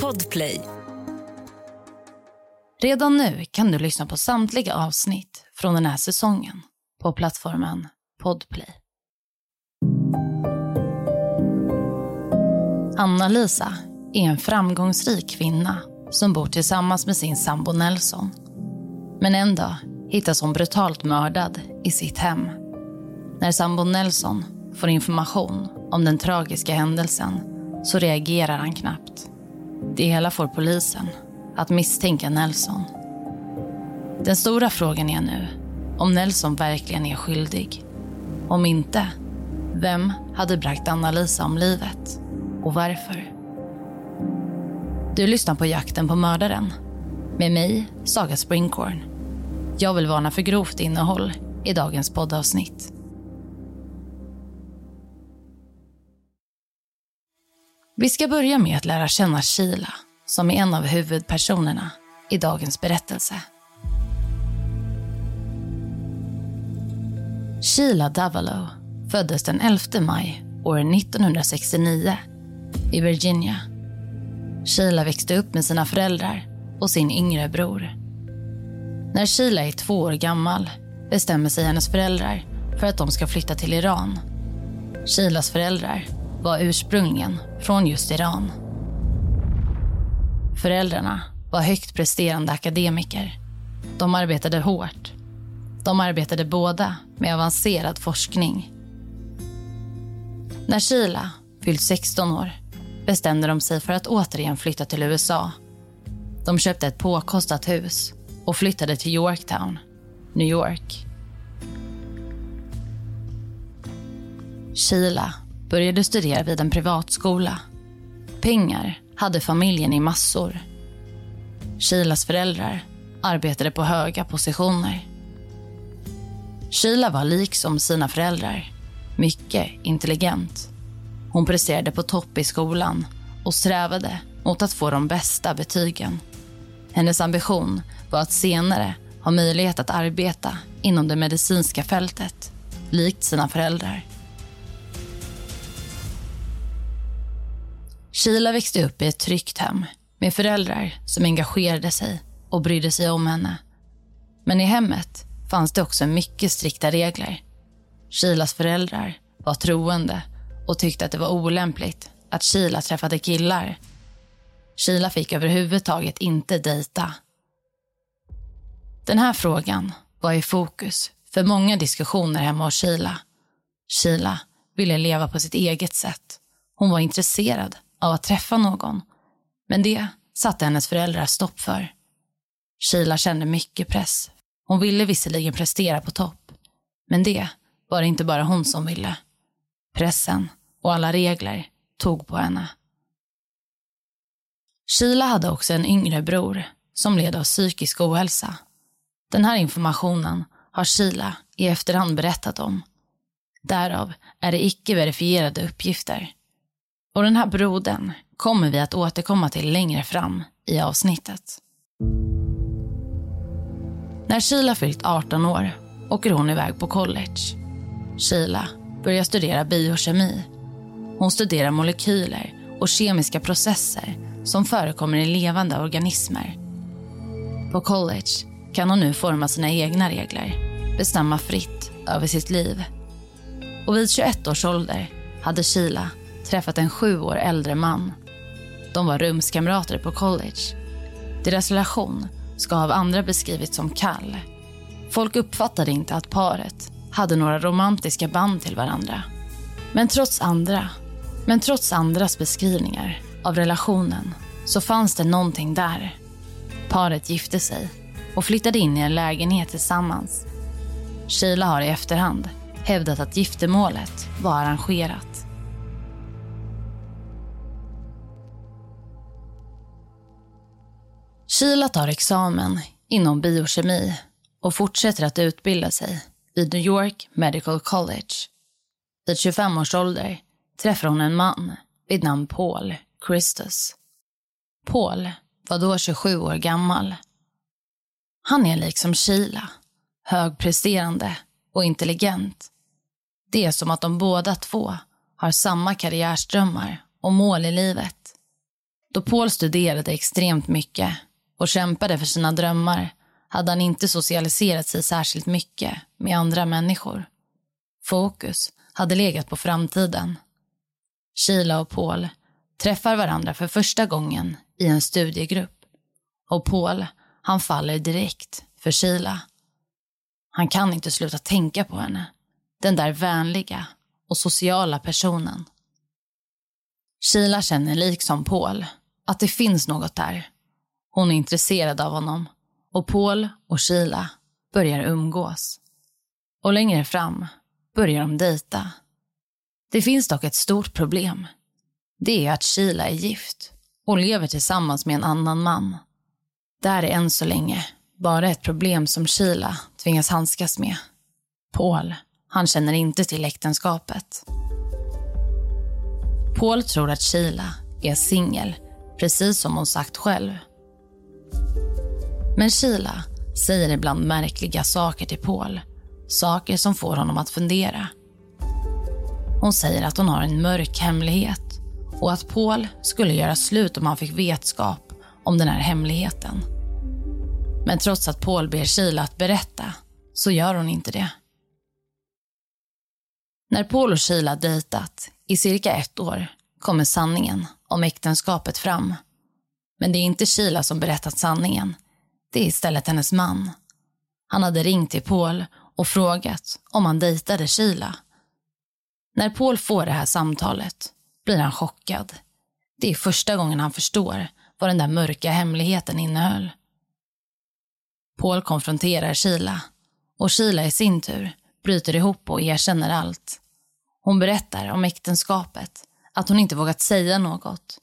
Podplay. Redan nu kan du lyssna på samtliga avsnitt från den här säsongen på plattformen Podplay. Anna-Lisa är en framgångsrik kvinna som bor tillsammans med sin sambo Nelson. Men en dag hittas hon brutalt mördad i sitt hem. När sambon Nelson får information om den tragiska händelsen så reagerar han knappt. Det hela får polisen att misstänka Nelson. Den stora frågan är nu om Nelson verkligen är skyldig. Om inte, vem hade bragt Anna-Lisa om livet? Och varför? Du lyssnar på Jakten på mördaren. Med mig, Saga Springhorn. Jag vill varna för grovt innehåll i dagens poddavsnitt. Vi ska börja med att lära känna Sheila som är en av huvudpersonerna i dagens berättelse. Sheila Davalo föddes den 11 maj år 1969 i Virginia. Sheila växte upp med sina föräldrar och sin yngre bror. När Sheila är två år gammal bestämmer sig hennes föräldrar för att de ska flytta till Iran. Sheilas föräldrar var ursprungligen från just Iran. Föräldrarna var högt presterande akademiker. De arbetade hårt. De arbetade båda med avancerad forskning. När Sheila fyllt 16 år bestämde de sig för att återigen flytta till USA. De köpte ett påkostat hus och flyttade till Yorktown, New York. Sheila började studera vid en privatskola. Pengar hade familjen i massor. Shilas föräldrar arbetade på höga positioner. Sheila var liksom sina föräldrar mycket intelligent. Hon presterade på topp i skolan och strävade mot att få de bästa betygen. Hennes ambition var att senare ha möjlighet att arbeta inom det medicinska fältet, likt sina föräldrar. Sheila växte upp i ett tryggt hem med föräldrar som engagerade sig och brydde sig om henne. Men i hemmet fanns det också mycket strikta regler. Sheilas föräldrar var troende och tyckte att det var olämpligt att Sheila träffade killar. Sheila fick överhuvudtaget inte dejta. Den här frågan var i fokus för många diskussioner hemma hos Sheila. Sheila ville leva på sitt eget sätt. Hon var intresserad av att träffa någon. Men det satte hennes föräldrar stopp för. Sheila kände mycket press. Hon ville visserligen prestera på topp. Men det var det inte bara hon som ville. Pressen och alla regler tog på henne. Sheila hade också en yngre bror som led av psykisk ohälsa. Den här informationen har Sheila i efterhand berättat om. Därav är det icke verifierade uppgifter. Och den här brodern kommer vi att återkomma till längre fram i avsnittet. När Sheila fyllt 18 år åker hon iväg på college. Sheila börjar studera biokemi. Hon studerar molekyler och kemiska processer som förekommer i levande organismer. På college kan hon nu forma sina egna regler, bestämma fritt över sitt liv. Och vid 21 års ålder hade Sheila träffat en sju år äldre man. De var rumskamrater på college. Deras relation ska av andra beskrivits som kall. Folk uppfattade inte att paret hade några romantiska band till varandra. Men trots andra, men trots andras beskrivningar av relationen så fanns det någonting där. Paret gifte sig och flyttade in i en lägenhet tillsammans. Sheila har i efterhand hävdat att giftermålet var arrangerat. Sheila tar examen inom biokemi och fortsätter att utbilda sig vid New York Medical College. Vid 25 års ålder träffar hon en man vid namn Paul Christus. Paul var då 27 år gammal. Han är liksom Sheila, högpresterande och intelligent. Det är som att de båda två har samma karriärströmmar och mål i livet. Då Paul studerade extremt mycket och kämpade för sina drömmar hade han inte socialiserat sig särskilt mycket med andra människor. Fokus hade legat på framtiden. Sheila och Paul träffar varandra för första gången i en studiegrupp. Och Paul, han faller direkt för Sheila. Han kan inte sluta tänka på henne. Den där vänliga och sociala personen. Sheila känner liksom Paul att det finns något där. Hon är intresserad av honom och Paul och Sheila börjar umgås. Och längre fram börjar de dejta. Det finns dock ett stort problem. Det är att Sheila är gift och lever tillsammans med en annan man. Det här är än så länge bara ett problem som Sheila tvingas handskas med. Paul, han känner inte till äktenskapet. Paul tror att Sheila är singel, precis som hon sagt själv. Men Sheila säger ibland märkliga saker till Paul. Saker som får honom att fundera. Hon säger att hon har en mörk hemlighet och att Paul skulle göra slut om han fick vetskap om den här hemligheten. Men trots att Paul ber Sheila att berätta så gör hon inte det. När Paul och Sheila dejtat i cirka ett år kommer sanningen om äktenskapet fram. Men det är inte Sheila som berättat sanningen. Det är istället hennes man. Han hade ringt till Paul och frågat om han dejtade Sheila. När Paul får det här samtalet blir han chockad. Det är första gången han förstår vad den där mörka hemligheten innehöll. Paul konfronterar Sheila och Sheila i sin tur bryter ihop och erkänner allt. Hon berättar om äktenskapet, att hon inte vågat säga något.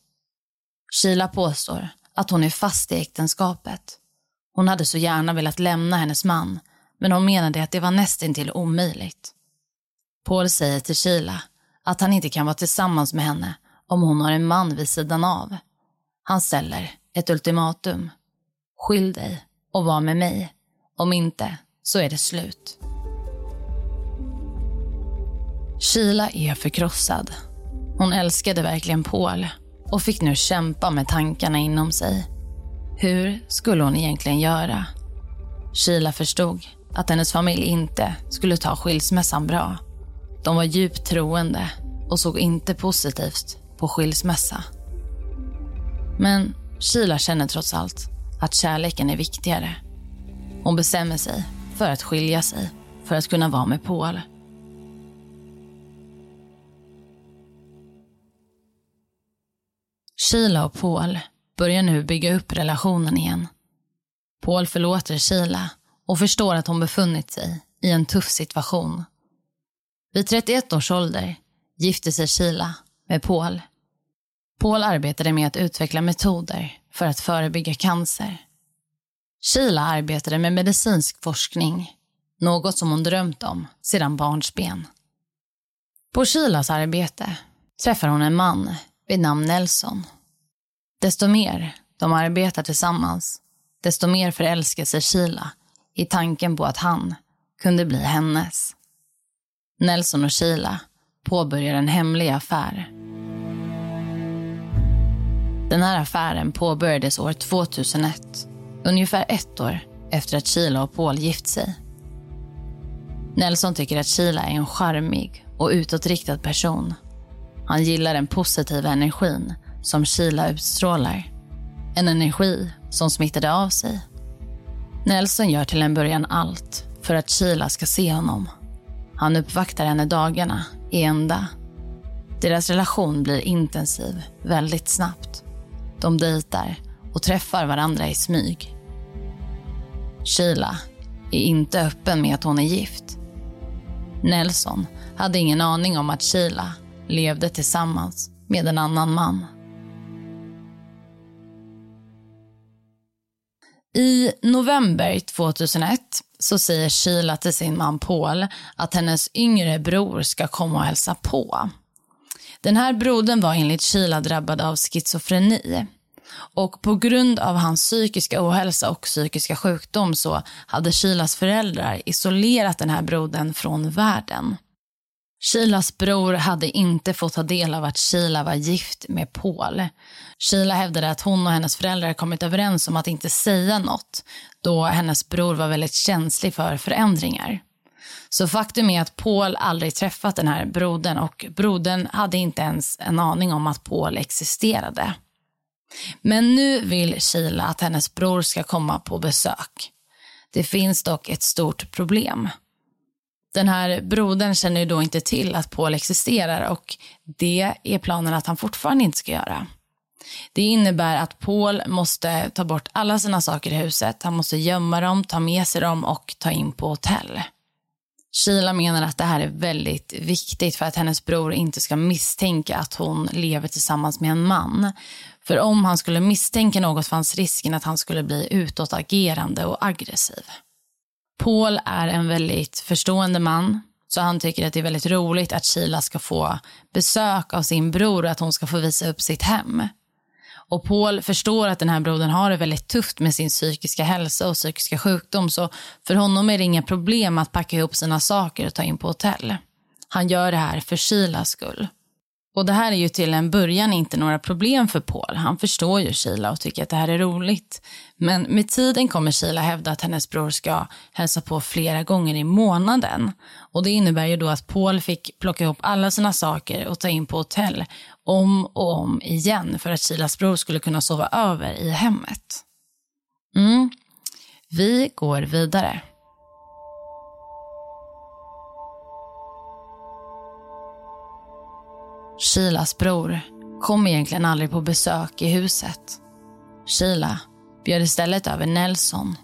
Sheila påstår att hon är fast i äktenskapet. Hon hade så gärna velat lämna hennes man, men hon menade att det var nästintill omöjligt. Paul säger till Sheila att han inte kan vara tillsammans med henne om hon har en man vid sidan av. Han ställer ett ultimatum. Skilj dig och var med mig. Om inte, så är det slut. Sheila är förkrossad. Hon älskade verkligen Paul och fick nu kämpa med tankarna inom sig. Hur skulle hon egentligen göra? Sheila förstod att hennes familj inte skulle ta skilsmässan bra. De var djupt troende och såg inte positivt på skilsmässa. Men Sheila känner trots allt att kärleken är viktigare. Hon bestämmer sig för att skilja sig för att kunna vara med Paul. Sheila och Paul börjar nu bygga upp relationen igen. Paul förlåter Sheila och förstår att hon befunnit sig i en tuff situation. Vid 31 års ålder gifte sig Sheila med Paul. Paul arbetade med att utveckla metoder för att förebygga cancer. Sheila arbetade med medicinsk forskning, något som hon drömt om sedan barnsben. På Sheilas arbete träffar hon en man vid namn Nelson. Desto mer de arbetar tillsammans, desto mer förälskar sig Sheila i tanken på att han kunde bli hennes. Nelson och Sheila påbörjar en hemlig affär. Den här affären påbörjades år 2001, ungefär ett år efter att Sheila och Paul gift sig. Nelson tycker att Sheila är en charmig och utåtriktad person. Han gillar den positiva energin som Sheila utstrålar. En energi som smittade av sig. Nelson gör till en början allt för att Sheila ska se honom. Han uppvaktar henne dagarna i ända. Deras relation blir intensiv väldigt snabbt. De dejtar och träffar varandra i smyg. Sheila är inte öppen med att hon är gift. Nelson hade ingen aning om att Sheila levde tillsammans med en annan man. I november 2001 så säger Sheila till sin man Paul att hennes yngre bror ska komma och hälsa på. Den här brodern var enligt Sheila drabbad av schizofreni. Och på grund av hans psykiska ohälsa och psykiska sjukdom så hade Sheilas föräldrar isolerat den här brodern från världen. Sheilas bror hade inte fått ta del av att Sheila var gift med Paul. Sheila hävdade att hon och hennes föräldrar kommit överens om att inte säga något då hennes bror var väldigt känslig för förändringar. Så faktum är att Paul aldrig träffat den här brodern och brodern hade inte ens en aning om att Paul existerade. Men nu vill Sheila att hennes bror ska komma på besök. Det finns dock ett stort problem. Den här brodern känner ju då inte till att Paul existerar och det är planen att han fortfarande inte ska göra. Det innebär att Paul måste ta bort alla sina saker i huset. Han måste gömma dem, ta med sig dem och ta in på hotell. Sheila menar att det här är väldigt viktigt för att hennes bror inte ska misstänka att hon lever tillsammans med en man. För om han skulle misstänka något fanns risken att han skulle bli utåtagerande och aggressiv. Paul är en väldigt förstående man, så han tycker att det är väldigt roligt att Sheila ska få besök av sin bror och att hon ska få visa upp sitt hem. Och Paul förstår att den här brodern har det väldigt tufft med sin psykiska hälsa och psykiska sjukdom, så för honom är det inga problem att packa ihop sina saker och ta in på hotell. Han gör det här för Sheilas skull. Och det här är ju till en början inte några problem för Paul. Han förstår ju Sheila och tycker att det här är roligt. Men med tiden kommer Sheila hävda att hennes bror ska hälsa på flera gånger i månaden. Och det innebär ju då att Paul fick plocka ihop alla sina saker och ta in på hotell om och om igen för att Sheilas bror skulle kunna sova över i hemmet. Mm. Vi går vidare. Shilas bror kom egentligen aldrig på besök i huset. Shila bjöd istället över Nelson.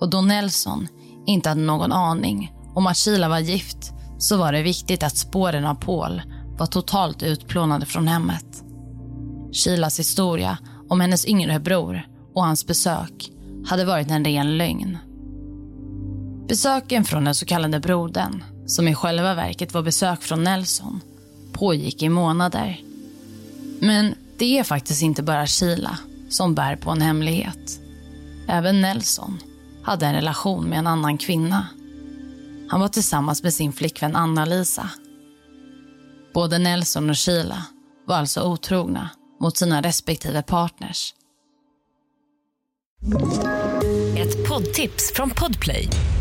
Och då Nelson inte hade någon aning om att Shila var gift så var det viktigt att spåren av Paul var totalt utplånade från hemmet. Shilas historia om hennes yngre bror och hans besök hade varit en ren lögn. Besöken från den så kallade brodern, som i själva verket var besök från Nelson, pågick i månader. Men det är faktiskt inte bara Sheila som bär på en hemlighet. Även Nelson hade en relation med en annan kvinna. Han var tillsammans med sin flickvän Anna-Lisa. Både Nelson och Sheila var alltså otrogna mot sina respektive partners. Ett poddtips från Podplay.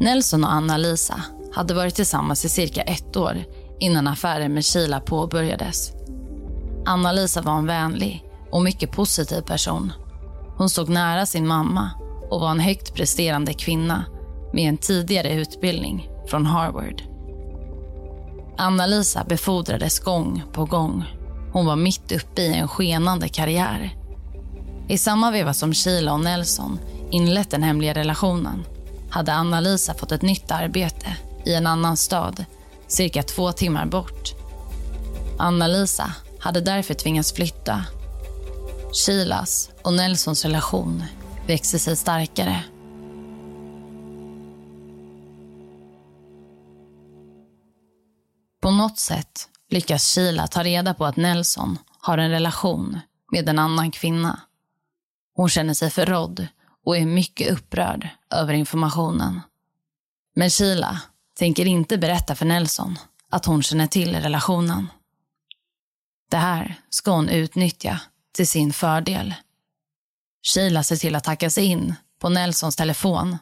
Nelson och Anna-Lisa hade varit tillsammans i cirka ett år innan affären med Sheila påbörjades. Anna-Lisa var en vänlig och mycket positiv person. Hon stod nära sin mamma och var en högt presterande kvinna med en tidigare utbildning från Harvard. Anna-Lisa befordrades gång på gång. Hon var mitt uppe i en skenande karriär. I samma veva som Sheila och Nelson inlett den hemliga relationen hade Anna-Lisa fått ett nytt arbete i en annan stad, cirka två timmar bort. Anna-Lisa hade därför tvingats flytta. Shilas och Nelsons relation växte sig starkare. På något sätt lyckas Sheila ta reda på att Nelson har en relation med en annan kvinna. Hon känner sig förrådd och är mycket upprörd över informationen. Men Sheila tänker inte berätta för Nelson att hon känner till relationen. Det här ska hon utnyttja till sin fördel. Sheila ser till att hacka sig in på Nelsons telefon.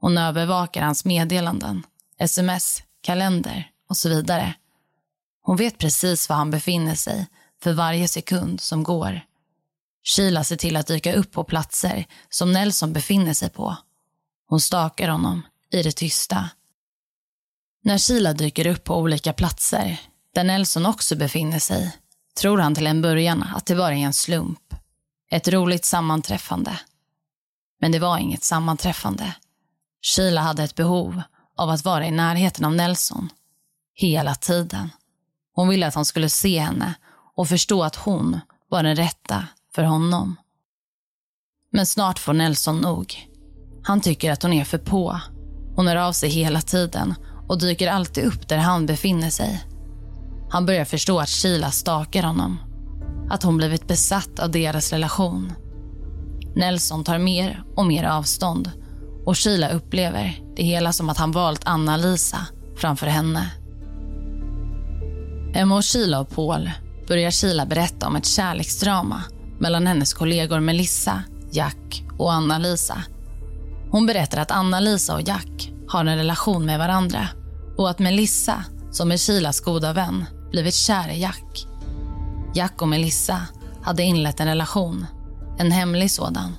Hon övervakar hans meddelanden, sms, kalender och så vidare. Hon vet precis var han befinner sig för varje sekund som går. Sheila ser till att dyka upp på platser som Nelson befinner sig på. Hon stakar honom i det tysta. När Sheila dyker upp på olika platser, där Nelson också befinner sig, tror han till en början att det bara är en slump. Ett roligt sammanträffande. Men det var inget sammanträffande. Sheila hade ett behov av att vara i närheten av Nelson. Hela tiden. Hon ville att han skulle se henne och förstå att hon var den rätta för honom. Men snart får Nelson nog. Han tycker att hon är för på. Hon hör av sig hela tiden och dyker alltid upp där han befinner sig. Han börjar förstå att Sheila stakar honom. Att hon blivit besatt av deras relation. Nelson tar mer och mer avstånd och Sheila upplever det hela som att han valt Anna-Lisa framför henne. Emma och Sheila och Paul börjar Sheila berätta om ett kärleksdrama mellan hennes kollegor Melissa, Jack och Anna-Lisa. Hon berättar att Anna-Lisa och Jack har en relation med varandra och att Melissa, som är Kilas goda vän, blivit kär i Jack. Jack och Melissa hade inlett en relation, en hemlig sådan.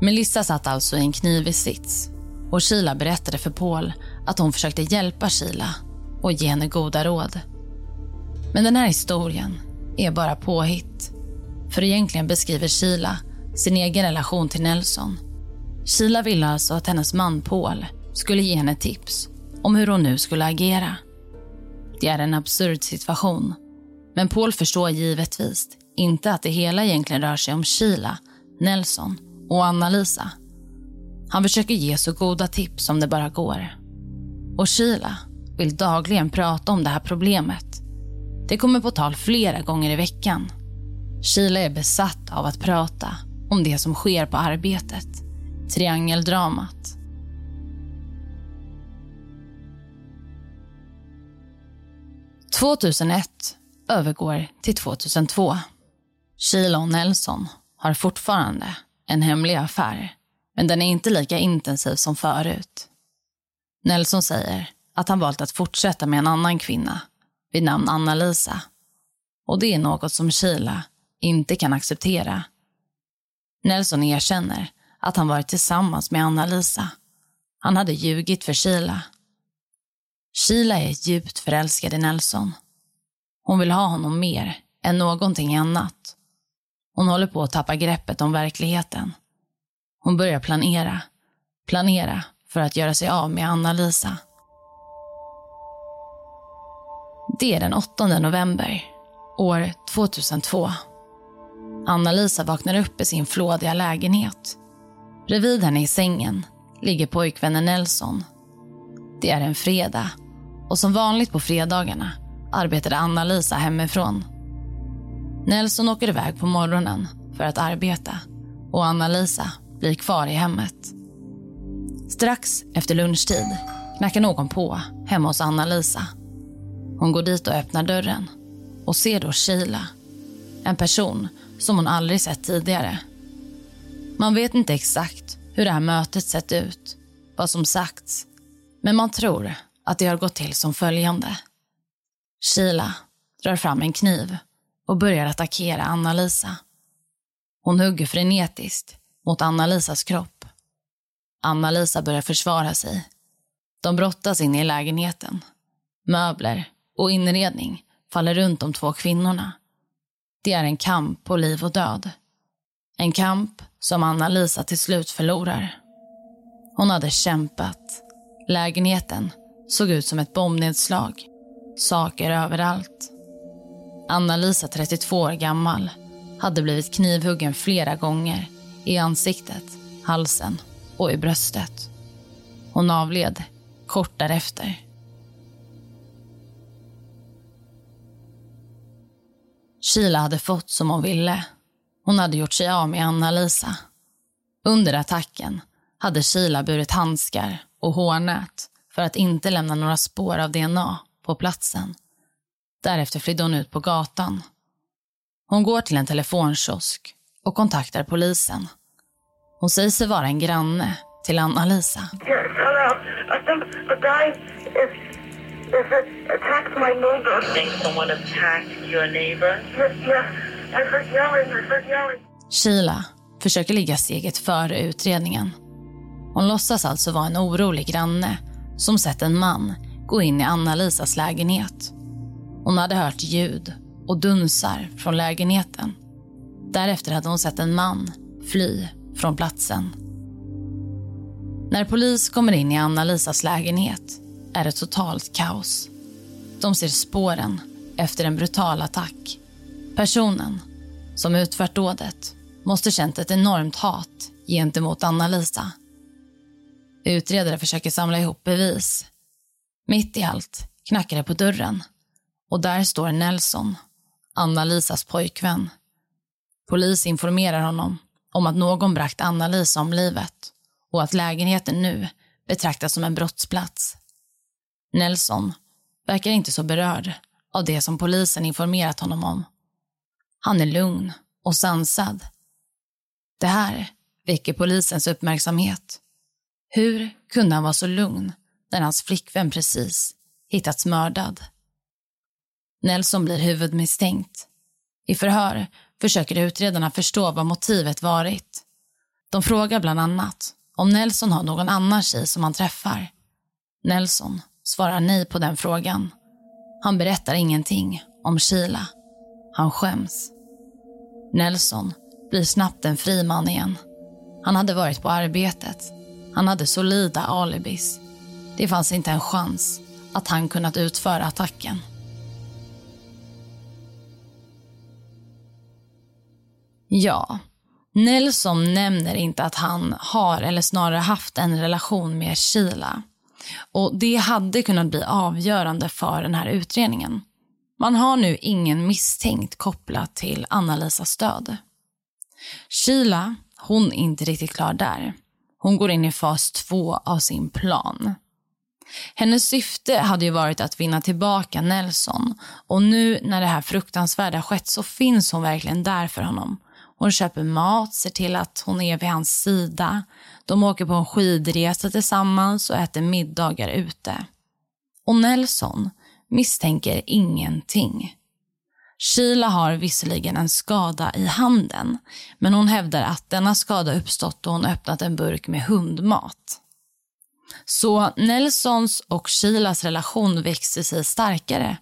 Melissa satt alltså i en knivig sits och Kila berättade för Paul att hon försökte hjälpa Kila och ge henne goda råd. Men den här historien är bara påhitt. För egentligen beskriver Sheila sin egen relation till Nelson. Sheila ville alltså att hennes man Paul skulle ge henne tips om hur hon nu skulle agera. Det är en absurd situation. Men Paul förstår givetvis inte att det hela egentligen rör sig om Sheila, Nelson och Anna-Lisa. Han försöker ge så goda tips som det bara går. Och Sheila vill dagligen prata om det här problemet. Det kommer på tal flera gånger i veckan. Sheila är besatt av att prata om det som sker på arbetet. Triangeldramat. –2001 övergår till 2002. Sheila och Nelson har fortfarande en hemlig affär, men den är inte lika intensiv som förut. Nelson säger att han valt att fortsätta med en annan kvinna vid namn Anna-Lisa. Och det är något som Sheila inte kan acceptera. Nelson erkänner att han varit tillsammans med Anna-Lisa. Han hade ljugit för Sheila. Sheila är djupt förälskad i Nelson. Hon vill ha honom mer än någonting annat. Hon håller på att tappa greppet om verkligheten. Hon börjar planera. Planera för att göra sig av med Anna-Lisa. Det är den 8 november, år 2002. Anna-Lisa vaknar upp i sin flådiga lägenhet. Bredvid henne i sängen ligger pojkvännen Nelson. Det är en fredag och som vanligt på fredagarna arbetade Anna-Lisa hemifrån. Nelson åker iväg på morgonen för att arbeta och Anna-Lisa blir kvar i hemmet. Strax efter lunchtid knackar någon på hemma hos Anna-Lisa. Hon går dit och öppnar dörren och ser då Sheila. En person som hon aldrig sett tidigare. Man vet inte exakt hur det här mötet sett ut, vad som sagts. Men man tror att det har gått till som följande. Sheila drar fram en kniv och börjar attackera Anna-Lisa. Hon hugger frenetiskt mot Anna-Lisas kropp. Anna-Lisa börjar försvara sig. De brottas in i lägenheten. Möbler och inredning faller runt de två kvinnorna. Det är en kamp på liv och död. En kamp som Anna-Lisa till slut förlorar. Hon hade kämpat. Lägenheten såg ut som ett bombnedslag. Saker överallt. Anna-Lisa, 32 år gammal, hade blivit knivhuggen flera gånger i ansiktet, halsen och i bröstet. Hon avled kort därefter. Sheila hade fått som hon ville. Hon hade gjort sig av med Anna-Lisa. Under attacken hade Sheila burit handskar och hårnät för att inte lämna några spår av DNA på platsen. Därefter flydde hon ut på gatan. Hon går till en telefonkiosk och kontaktar polisen. Hon säger sig vara en granne till Anna-Lisa. Yes, hello. Uh, a guy is Yes, attacked my neighbor. think someone attacked your neighbor? Yes. I heard yelling. I heard yelling. Sheila försöker ligga steget före utredningen. Hon låtsas alltså vara en orolig granne som sett en man gå in i Anna-Lisas lägenhet. Hon hade hört ljud och dunsar från lägenheten. Därefter hade hon sett en man fly från platsen. När polis kommer in i Anna-Lisas lägenhet är det totalt kaos. De ser spåren efter en brutal attack. Personen som utfört dådet måste känt ett enormt hat gentemot Anna-Lisa. Utredare försöker samla ihop bevis. Mitt i allt knackar det på dörren och där står Nelson, Anna-Lisas pojkvän. Polis informerar honom om att någon bragt Anna-Lisa om livet och att lägenheten nu betraktas som en brottsplats. Nelson verkar inte så berörd av det som polisen informerat honom om. Han är lugn och sansad. Det här väcker polisens uppmärksamhet. Hur kunde han vara så lugn när hans flickvän precis hittats mördad? Nelson blir huvudmisstänkt. I förhör försöker utredarna förstå vad motivet varit. De frågar bland annat om Nelson har någon annan tjej som han träffar. Nelson svarar nej på den frågan. Han berättar ingenting om Sheila. Han skäms. Nelson blir snabbt en fri man igen. Han hade varit på arbetet. Han hade solida alibis. Det fanns inte en chans att han kunnat utföra attacken. Ja, Nelson nämner inte att han har eller snarare haft en relation med Sheila. Och Det hade kunnat bli avgörande för den här utredningen. Man har nu ingen misstänkt kopplat till Anna-Lisas död. Sheila, hon är inte riktigt klar där. Hon går in i fas två av sin plan. Hennes syfte hade ju varit att vinna tillbaka Nelson och nu när det här fruktansvärda skett så finns hon verkligen där för honom. Hon köper mat, ser till att hon är vid hans sida. De åker på en skidresa tillsammans och äter middagar ute. Och Nelson misstänker ingenting. Sheila har visserligen en skada i handen men hon hävdar att denna skada uppstått då hon öppnat en burk med hundmat. Så Nelsons och Sheilas relation växer sig starkare,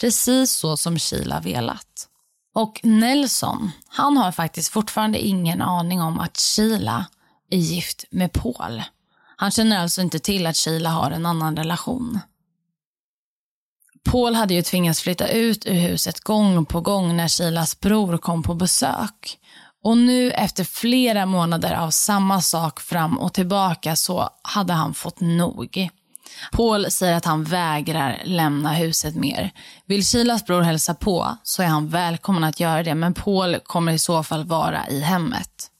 precis så som Sheila velat. Och Nelson, han har faktiskt fortfarande ingen aning om att Sheila är gift med Paul. Han känner alltså inte till att Sheila har en annan relation. Paul hade ju tvingats flytta ut ur huset gång på gång när Sheilas bror kom på besök. Och nu efter flera månader av samma sak fram och tillbaka så hade han fått nog. Paul säger att han vägrar lämna huset mer. Vill Shilas bror hälsa på så är han välkommen att göra det men Paul kommer i så fall vara i hemmet.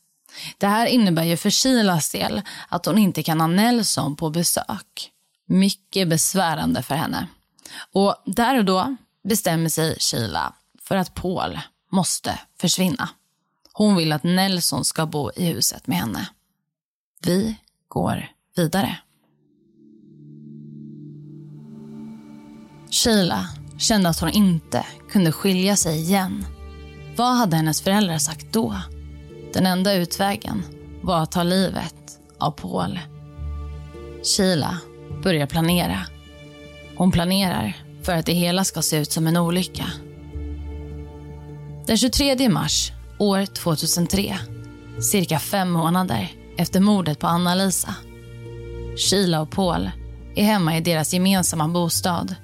Det här innebär ju för Shilas del att hon inte kan ha Nelson på besök. Mycket besvärande för henne. Och där och då bestämmer sig Kila för att Paul måste försvinna. Hon vill att Nelson ska bo i huset med henne. Vi går vidare. Sheila kände att hon inte kunde skilja sig igen. Vad hade hennes föräldrar sagt då? Den enda utvägen var att ta livet av Paul. Sheila börjar planera. Hon planerar för att det hela ska se ut som en olycka. Den 23 mars år 2003, cirka fem månader efter mordet på Anna-Lisa. Sheila och Paul är hemma i deras gemensamma bostad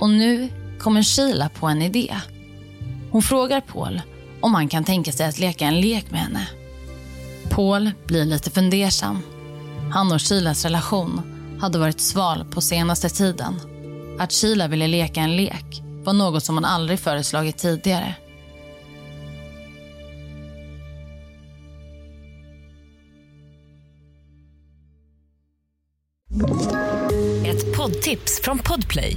och nu kommer Sheila på en idé. Hon frågar Paul om han kan tänka sig att leka en lek med henne. Paul blir lite fundersam. Han och Sheilas relation hade varit sval på senaste tiden. Att Sheila ville leka en lek var något som hon aldrig föreslagit tidigare. Ett poddtips från Podplay.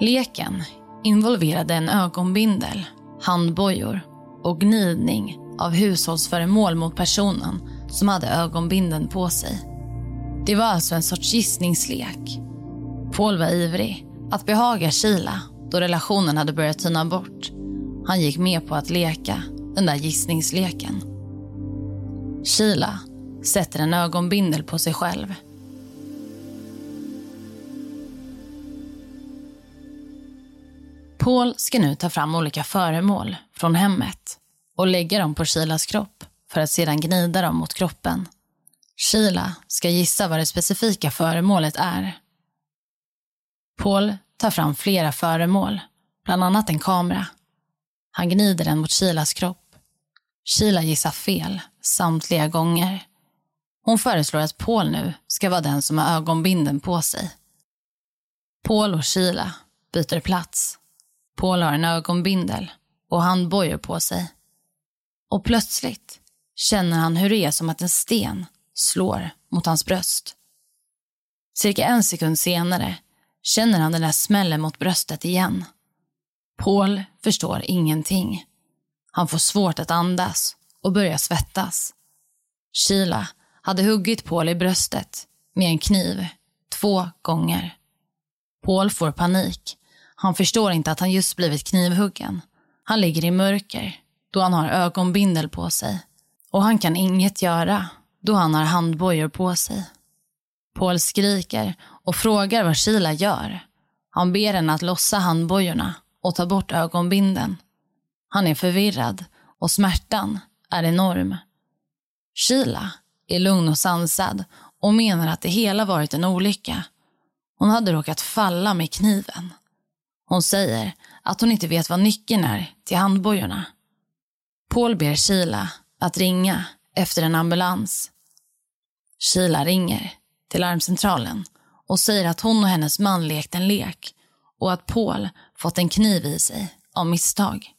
Leken involverade en ögonbindel, handbojor och gnidning av hushållsföremål mot personen som hade ögonbinden på sig. Det var alltså en sorts gissningslek. Paul var ivrig att behaga Sheila då relationen hade börjat tyna bort. Han gick med på att leka den där gissningsleken. Sheila sätter en ögonbindel på sig själv. Paul ska nu ta fram olika föremål från hemmet och lägga dem på Shilas kropp för att sedan gnida dem mot kroppen. Sheila ska gissa vad det specifika föremålet är. Paul tar fram flera föremål, bland annat en kamera. Han gnider den mot Shilas kropp. Sheila gissar fel samtliga gånger. Hon föreslår att Paul nu ska vara den som har ögonbinden på sig. Paul och Sheila byter plats. Paul har en ögonbindel och handbojor på sig. Och plötsligt känner han hur det är som att en sten slår mot hans bröst. Cirka en sekund senare känner han den där smällen mot bröstet igen. Paul förstår ingenting. Han får svårt att andas och börjar svettas. Sheila hade huggit Paul i bröstet med en kniv två gånger. Paul får panik. Han förstår inte att han just blivit knivhuggen. Han ligger i mörker då han har ögonbindel på sig. Och han kan inget göra då han har handbojor på sig. Paul skriker och frågar vad Sheila gör. Han ber henne att lossa handbojorna och ta bort ögonbinden. Han är förvirrad och smärtan är enorm. Sheila är lugn och sansad och menar att det hela varit en olycka. Hon hade råkat falla med kniven. Hon säger att hon inte vet vad nyckeln är till handbojorna. Paul ber Sheila att ringa efter en ambulans. Sheila ringer till larmcentralen och säger att hon och hennes man lekt en lek och att Paul fått en kniv i sig av misstag.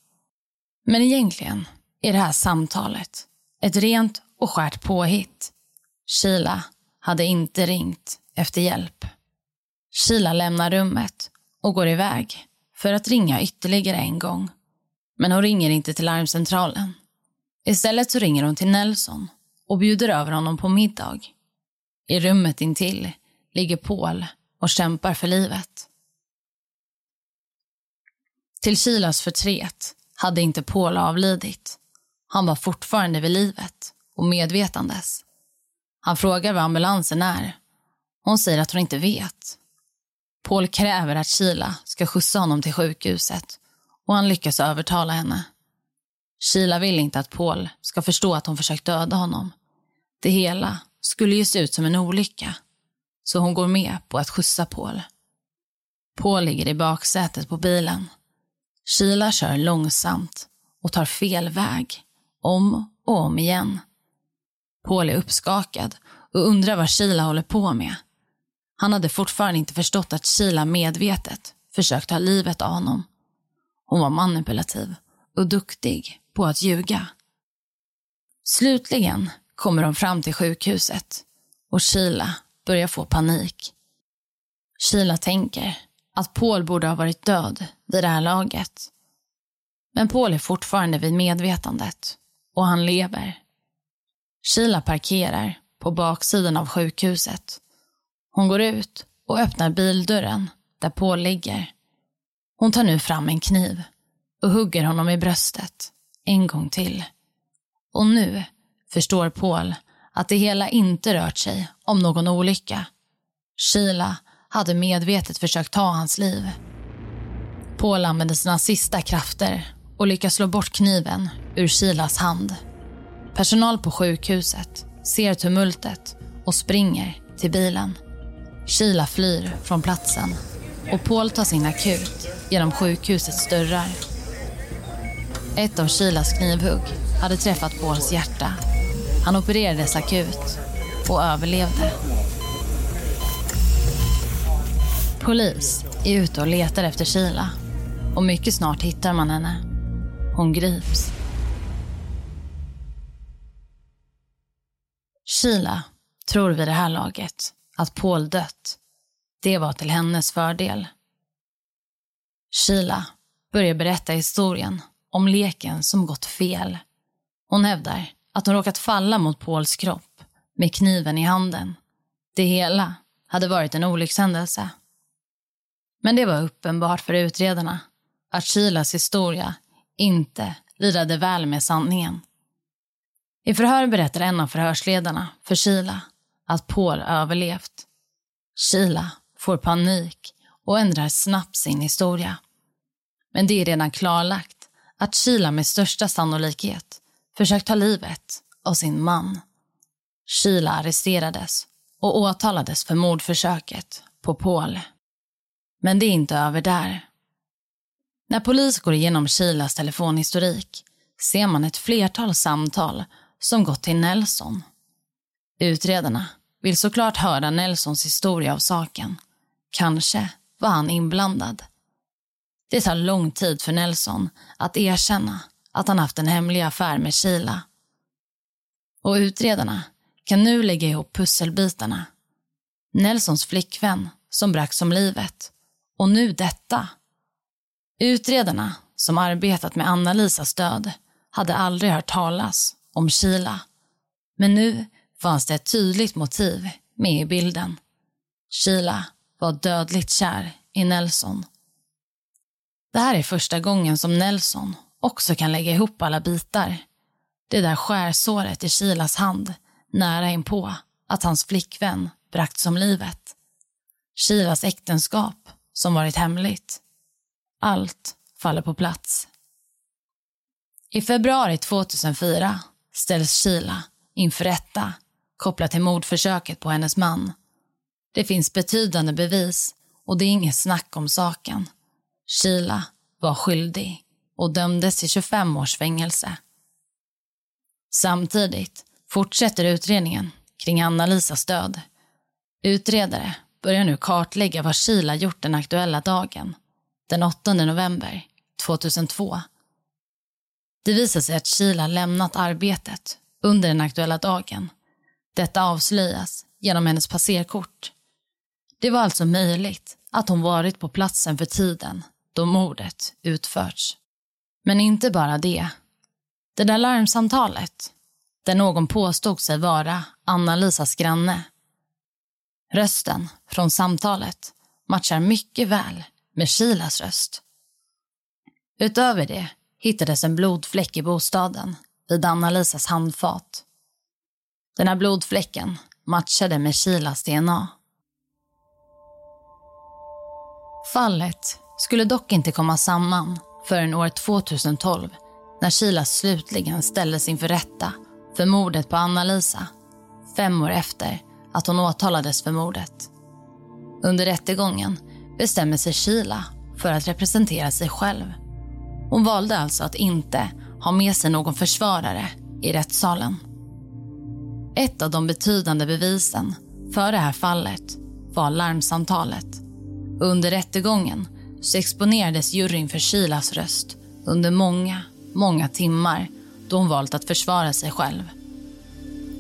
Men egentligen är det här samtalet ett rent och skärt påhitt. Sheila hade inte ringt efter hjälp. Sheila lämnar rummet och går iväg för att ringa ytterligare en gång. Men hon ringer inte till larmcentralen. Istället så ringer hon till Nelson och bjuder över honom på middag. I rummet intill ligger Paul och kämpar för livet. Till Kilas förtret hade inte Paul avlidit. Han var fortfarande vid livet och medvetandes. Han frågar var ambulansen är. Hon säger att hon inte vet. Paul kräver att Sheila ska skjutsa honom till sjukhuset och han lyckas övertala henne. Sheila vill inte att Paul ska förstå att hon försökt döda honom. Det hela skulle ju se ut som en olycka, så hon går med på att skjutsa Paul. Paul ligger i baksätet på bilen. Sheila kör långsamt och tar fel väg, om och om igen. Paul är uppskakad och undrar vad Sheila håller på med. Han hade fortfarande inte förstått att Sheila medvetet försökt ta livet av honom. Hon var manipulativ och duktig på att ljuga. Slutligen kommer de fram till sjukhuset och Sheila börjar få panik. Sheila tänker att Paul borde ha varit död vid det här laget. Men Paul är fortfarande vid medvetandet och han lever. Sheila parkerar på baksidan av sjukhuset. Hon går ut och öppnar bildörren där Paul ligger. Hon tar nu fram en kniv och hugger honom i bröstet en gång till. Och nu förstår Paul att det hela inte rört sig om någon olycka. Sheila hade medvetet försökt ta hans liv. Paul använder sina sista krafter och lyckas slå bort kniven ur Sheilas hand. Personal på sjukhuset ser tumultet och springer till bilen. Sheila flyr från platsen och Paul tar sin akut genom sjukhusets dörrar. Ett av Sheilas knivhugg hade träffat Pauls hjärta. Han opererades akut och överlevde. Polis är ute och letar efter Sheila och mycket snart hittar man henne. Hon grips. Sheila tror vid det här laget att Paul dött. Det var till hennes fördel. Sheila börjar berätta historien om leken som gått fel. Hon hävdar att hon råkat falla mot Pauls kropp med kniven i handen. Det hela hade varit en olyckshändelse. Men det var uppenbart för utredarna att Shilas historia inte lirade väl med sanningen. I förhör berättar en av förhörsledarna för Sheila att Paul överlevt. Sheila får panik och ändrar snabbt sin historia. Men det är redan klarlagt att Sheila med största sannolikhet försökt ta livet av sin man. Sheila arresterades och åtalades för mordförsöket på Paul. Men det är inte över där. När polis går igenom Sheilas telefonhistorik ser man ett flertal samtal som gått till Nelson. Utredarna vill såklart höra Nelsons historia av saken. Kanske var han inblandad. Det tar lång tid för Nelson att erkänna att han haft en hemlig affär med Sheila. Och utredarna kan nu lägga ihop pusselbitarna. Nelsons flickvän som bracks om livet och nu detta. Utredarna som arbetat med Anna-Lisas död hade aldrig hört talas om Sheila. Men nu fanns det ett tydligt motiv med i bilden. Sheila var dödligt kär i Nelson. Det här är första gången som Nelson också kan lägga ihop alla bitar. Det där skärsåret i Shilas hand, nära inpå att hans flickvän bragts om livet. Shilas äktenskap, som varit hemligt. Allt faller på plats. I februari 2004 ställs Sheila inför rätta kopplat till mordförsöket på hennes man. Det finns betydande bevis och det är inget snack om saken. Sheila var skyldig och dömdes till 25 års fängelse. Samtidigt fortsätter utredningen kring Anna-Lisas död. Utredare börjar nu kartlägga vad Sheila gjort den aktuella dagen, den 8 november 2002. Det visar sig att Sheila lämnat arbetet under den aktuella dagen. Detta avslöjas genom hennes passerkort. Det var alltså möjligt att hon varit på platsen för tiden då mordet utförts. Men inte bara det. Det där larmsamtalet, där någon påstod sig vara Anna-Lisas granne. Rösten från samtalet matchar mycket väl med Shilas röst. Utöver det hittades en blodfläck i bostaden vid Anna-Lisas handfat. Den här blodfläcken matchade med Shilas DNA. Fallet skulle dock inte komma samman förrän år 2012 när Sheila slutligen ställdes inför rätta för mordet på Anna-Lisa fem år efter att hon åtalades för mordet. Under rättegången bestämmer sig Sheila för att representera sig själv. Hon valde alltså att inte ha med sig någon försvarare i rättssalen. Ett av de betydande bevisen för det här fallet var larmsamtalet. Under rättegången så exponerades juryn för Shilas röst under många, många timmar då hon valt att försvara sig själv.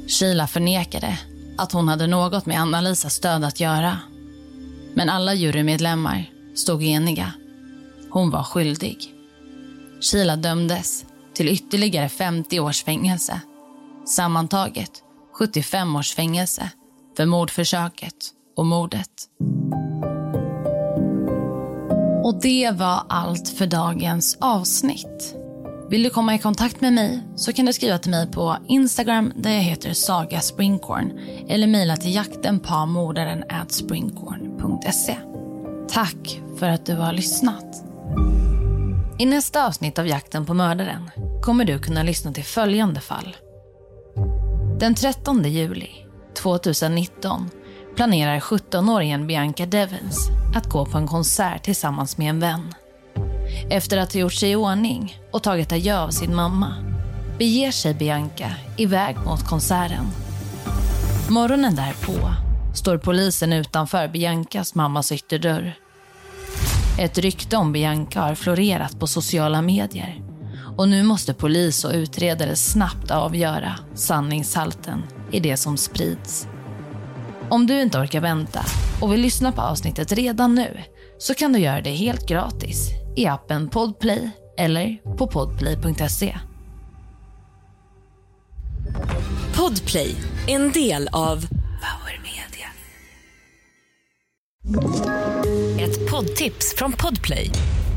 Sheila förnekade att hon hade något med Anna-Lisas död att göra. Men alla jurymedlemmar stod eniga. Hon var skyldig. Sheila dömdes till ytterligare 50 års fängelse. Sammantaget 75 års fängelse för mordförsöket och mordet. Och det var allt för dagens avsnitt. Vill du komma i kontakt med mig så kan du skriva till mig på Instagram där jag heter Saga Springkorn eller mejla till jaktenpamordaren springkorn.se. Tack för att du har lyssnat. I nästa avsnitt av Jakten på mördaren kommer du kunna lyssna till följande fall. Den 13 juli 2019 planerar 17-åringen Bianca Devens att gå på en konsert tillsammans med en vän. Efter att ha gjort sig i ordning och tagit adjö av sin mamma beger sig Bianca iväg mot konserten. Morgonen därpå står polisen utanför Biancas mammas ytterdörr. Ett rykte om Bianca har florerat på sociala medier och nu måste polis och utredare snabbt avgöra sanningshalten i det som sprids. Om du inte orkar vänta och vill lyssna på avsnittet redan nu så kan du göra det helt gratis i appen Podplay eller på podplay.se. Podplay, en del av Power Media. Ett poddtips från Podplay.